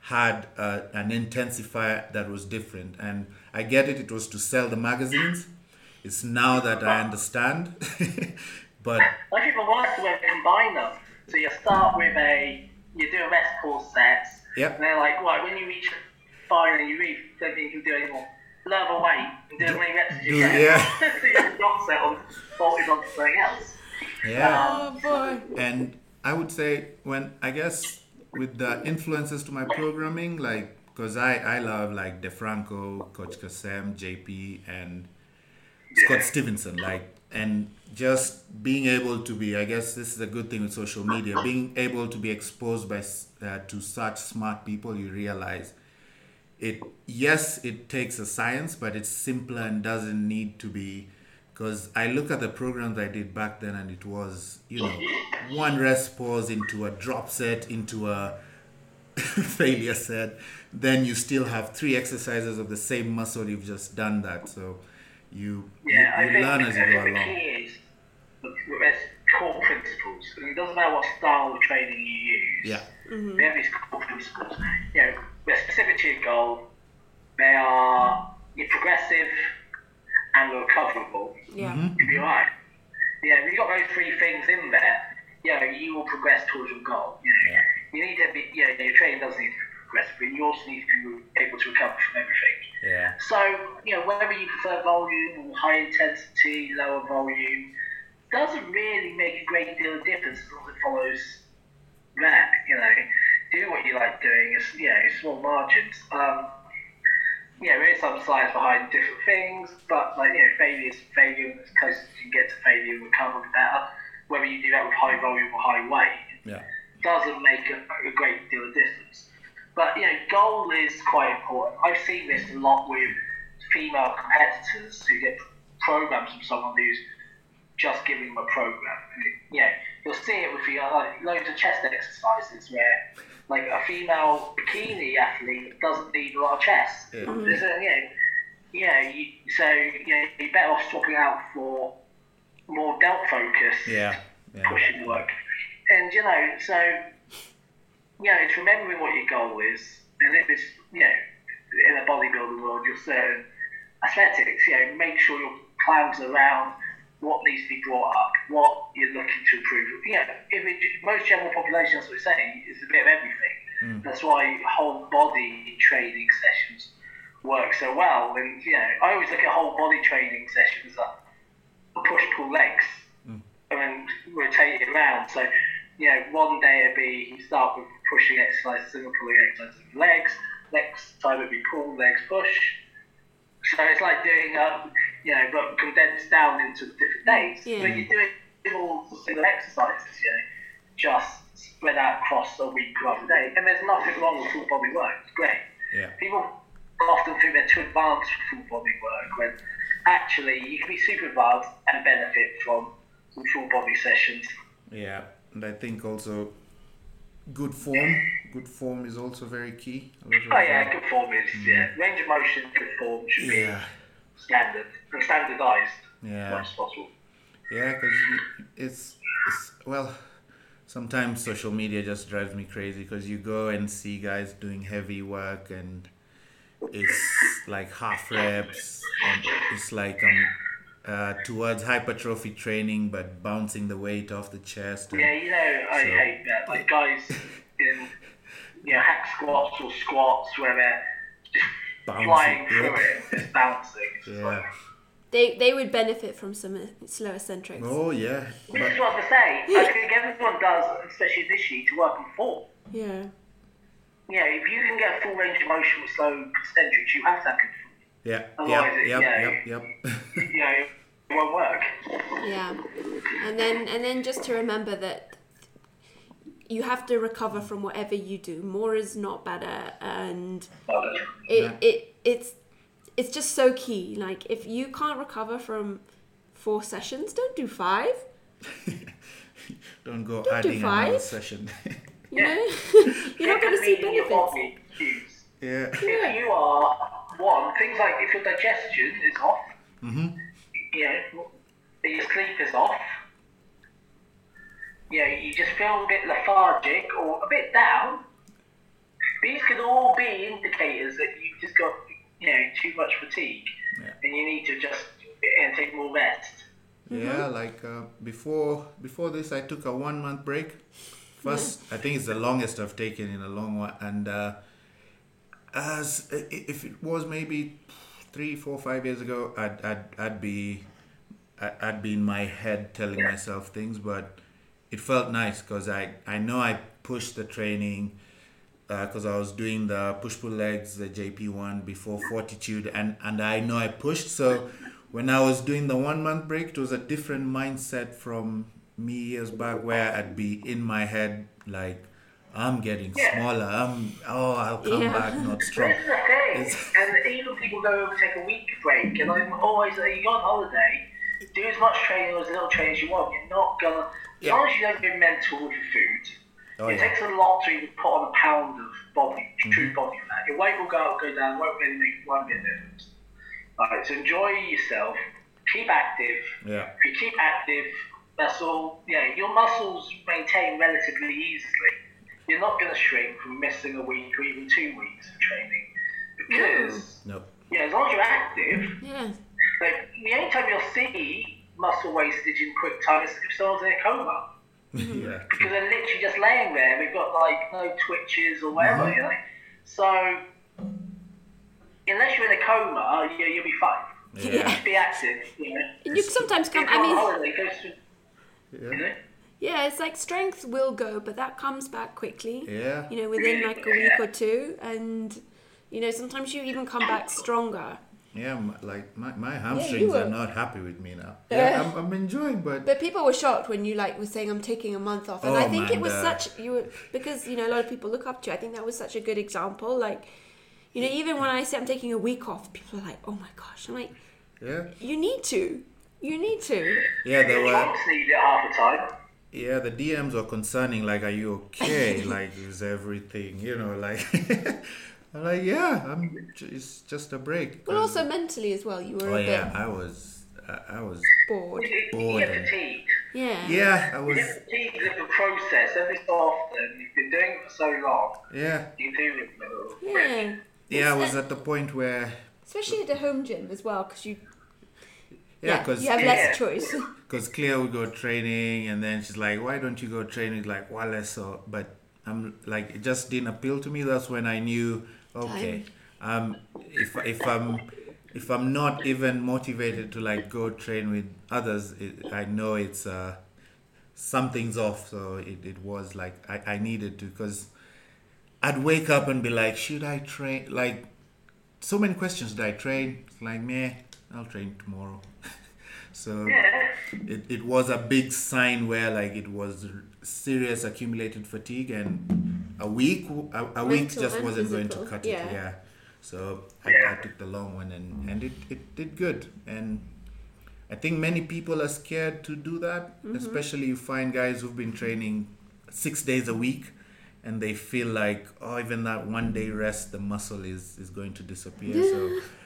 had uh, an intensifier that was different, and I get it. It was to sell the magazines. It's now that I understand, but I think the worst way to combine them. So you start with a, you do a rest pause set. Yep. And they're like, right, when you reach five and you really don't think you can do anymore, lower the weight and do as many reps as you do- can. yeah. so you can drop set on, bolted onto something else. yeah. Oh boy. and I would say when I guess with the influences to my programming, like because I I love like DeFranco, Coach Kasem, JP, and Scott Stevenson, like and just being able to be, I guess this is a good thing with social media, being able to be exposed by uh, to such smart people, you realize it yes it takes a science but it's simpler and doesn't need to be because i look at the programs i did back then and it was you know one rest pause into a drop set into a failure set then you still have three exercises of the same muscle you've just done that so you Yeah, you, you learn as you go think the along key is the, there's core principles. It doesn't matter what style of training you use. yeah mm-hmm. They have these core principles. You know, they're specific to your goal. They are you're progressive and recoverable. Yeah. Mm-hmm. You'll be alright. Yeah, if you've got those three things in there, you know, you will progress towards your goal. You know, Yeah. you need to be, you know, your training does need to be progressive, but you also need to be able to recover from everything. yeah So, you know, whether you prefer volume or high intensity, lower volume, doesn't really make a great deal of difference as long as it follows that, you know. Do what you like doing, it's, you know, small margins. Um, know, there is some science behind different things, but, like, you know, failure is failure, as close as you can get to failure, recover better. Whether you do that with high volume or high weight, yeah doesn't make a, a great deal of difference. But you know, goal is quite important. I've seen this a lot with female competitors who get programs from someone who's just giving them a program. You know, you'll see it with the, like loads of chest exercises where like a female bikini athlete doesn't need a lot of chest. Yeah. There's a, you know, you know, you, so you know, you're better off swapping out for more delt focus. Yeah yeah. Pushing work. And you know, so you know, it's remembering what your goal is, and if it's you know, in a bodybuilding world, your certain aesthetics, you know, make sure your plans are around what needs to be brought up, what you're looking to improve. You know, if it, most general population, as we're saying, is a bit of everything. Mm. That's why whole body training sessions work so well. And you know, I always look at whole body training sessions as push pull legs mm. and rotate it around. So, you know, one day it'd be you start with pushing exercises and pulling exercises legs. Next time it'd be pull, legs, push. So it's like doing, um, you know, but condensed down into different days. Yeah. But you're doing all single exercises, you know, just spread out across a week rather than a day. And there's nothing wrong with full body work. It's great. yeah People often think they're too advanced for full body work when actually you can be super advanced and benefit from full body sessions. Yeah, and I think also good form. Good form is also very key. A lot of, Oh yeah, good form is yeah. Range of motion, good form should Yeah, be standard and standardised as yeah, much as possible. yeah. Because it's it's well, sometimes social media just drives me crazy because you go and see guys doing heavy work and it's like half reps and it's like um uh, towards hypertrophy training but bouncing the weight off the chest and Yeah, you know, I So- hate that. Like guys in, you know, hack squats or squats where they're just Bouncing, flying through yeah. it, just bouncing. It's Yeah. like, They they would benefit from some slow eccentrics. oh yeah This but is what I say. I think everyone does, especially this year, to work on form. Yeah. You know, if you can get full range of motion with slow concentrics, you have to have good form. yeah yep it- yep yeah. yep yep You know, it won't work. Yeah. And then and then just to remember that you have to recover from whatever you do. More is not better and it, Yeah. it it's it's just so key. Like if you can't recover from four sessions, don't do five. don't go do adding another five. session You Yeah. know? You're not gonna see benefits. body cues. yeah If you are one, things like if your digestion is off, mm-hmm. you know, your sleep is off, you know, you just feel a bit lethargic or a bit down. These could all be indicators that you've just got, you know, too much fatigue, Yeah. and you need to just and take more rest. Yeah, like uh, before before this, I took a one month break. First, I think it's the longest I've taken in a long while, and uh, as if it was maybe three, four, five years ago, I'd I'd, I'd be I'd be in my head telling myself things, but it felt nice because I I know I pushed the training uh, because I was doing the push pull legs, the JP one before Fortitude, and and I know I pushed. So when I was doing the one month break, it was a different mindset from me years back, where I'd be in my head like. I'm getting Yeah. smaller. I'm oh I'll come Yeah. back not strong. This is the thing, It's- and even people go over take a week break, and I'm always like, you go on holiday, do as much training or as little training as you want. You're not gonna, as Yeah. long as you don't go mental with your food. Oh, it yeah. takes a lot to even put on a pound of body, Mm-hmm. true body fat. Your weight will go up, go down, won't really make one bit of difference. Alright, so enjoy yourself, keep active. Yeah. If you keep active, that's all. Yeah, your muscles maintain relatively easily. You're not going to shrink from missing a week or even two weeks of training because No. yeah, as long as you're active, Yeah. like the only time you'll see muscle wastage in quick time is if someone's in a coma yeah. because they're literally just laying there. We've got like no twitches or whatever, Mhm. you know. So unless you're in a coma, yeah, you'll be fine. Yeah. Just be active, you know. And you sometimes come I mean holiday, go to, you know. Yeah, it's like strength will go, but that comes back quickly. Yeah. You know, within like a week or two, and you know sometimes you even come back stronger. Yeah, m- like my, my hamstrings were- are not happy with me now. Yeah. Yeah, I'm, I'm enjoying, but But people were shocked when you like were saying I'm taking a month off, and Oh, I think it was such you were because you know a lot of people look up to. you. I think that was such a good example. Like, you know, even when I say I'm taking a week off, people are like, "Oh my gosh!" I'm like, yeah, "You need to, you need to." yeah, there You were won't need it half the time. Yeah the DMs were concerning. Like, are you okay? like, is everything? You know, like I'm like, yeah, I'm. j- It's just a break. But also mentally as well, you were oh a yeah, bit I was, I, I was. bored. You, you Bored get and- Yeah. Yeah, I You was. get fatigued of the process every so often. You've been doing it for so long. Yeah, You do it. Yeah. yeah, I was at the point where. Especially at the home gym as well, because you Yeah, because you have less choice. Because Claire would go training, and then she's like, "Why don't you go training?" Like, Wallace, so but I'm like, it just didn't appeal to me. That's when I knew, okay, um, if if I'm if I'm not even motivated to like go train with others, it, I know it's uh something's off. So it, it was like I, I needed to because I'd wake up and be like, should I train? Like, so many questions. Did I train? It's like, meh, I'll train tomorrow. so it, it was a big sign where like it was serious accumulated fatigue and a week a, a week just wasn't going to cut yeah. it yeah so I, I took the long one and and it, it did good and I think many people are scared to do that Mm-hmm. especially you find guys who've been training six days a week and they feel like oh even that one day rest the muscle is is going to disappear so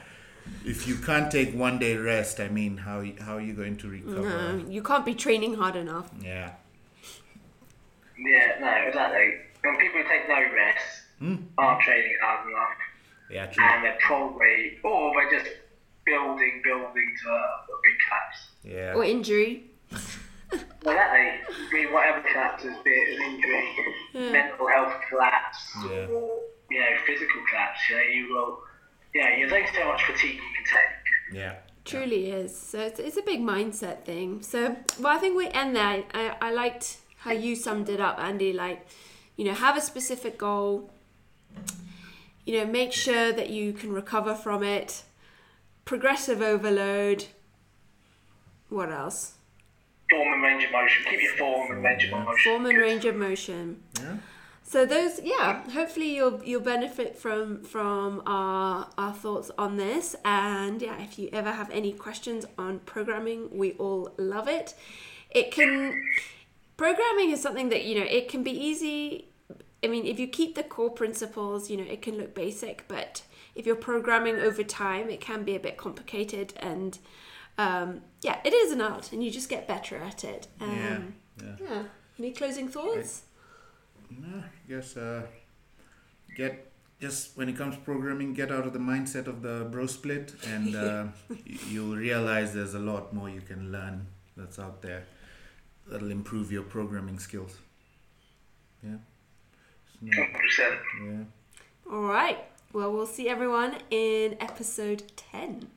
if you can't take one day rest i mean how how are you going to recover no, you can't be training hard enough. yeah Yeah, no, exactly. When people take no rest, Hmm. aren't training hard enough, Yeah, true. and they're probably, or they're just building, building to a, a big collapse. Yeah. Or injury. Well, exactly. I mean, whatever collapses, be it an injury, Yeah. mental health collapse, Yeah. or you know, physical collapse, you know, you will, yeah, you're taking so much fatigue you can take. Yeah. Truly is. So it's, it's a big mindset thing. So, well, I think we end there. I, I liked how you summed it up, Andy. Like, you know, have a specific goal. You know, make sure that you can recover from it. Progressive overload. What else? Form and range of motion. Keep your form and range of motion. Form and range of motion. Yeah. So those, yeah. Hopefully you'll you'll benefit from from our our thoughts on this. And yeah, if you ever have any questions on programming, we all love it. It can programming is something that you know it can be easy. I mean, if you keep the core principles, you know it can look basic, but if you're programming over time, it can be a bit complicated and. Um, yeah, it is an art, and you just get better at it. Um, Yeah. Yeah. yeah. Any closing thoughts? No, yes. Uh, get just when it comes to programming, get out of the mindset of the bro split, and uh, you'll realize there's a lot more you can learn that's out there that'll improve your programming skills. Yeah. So, 100%. yeah. All right. Well, we'll see everyone in episode 10.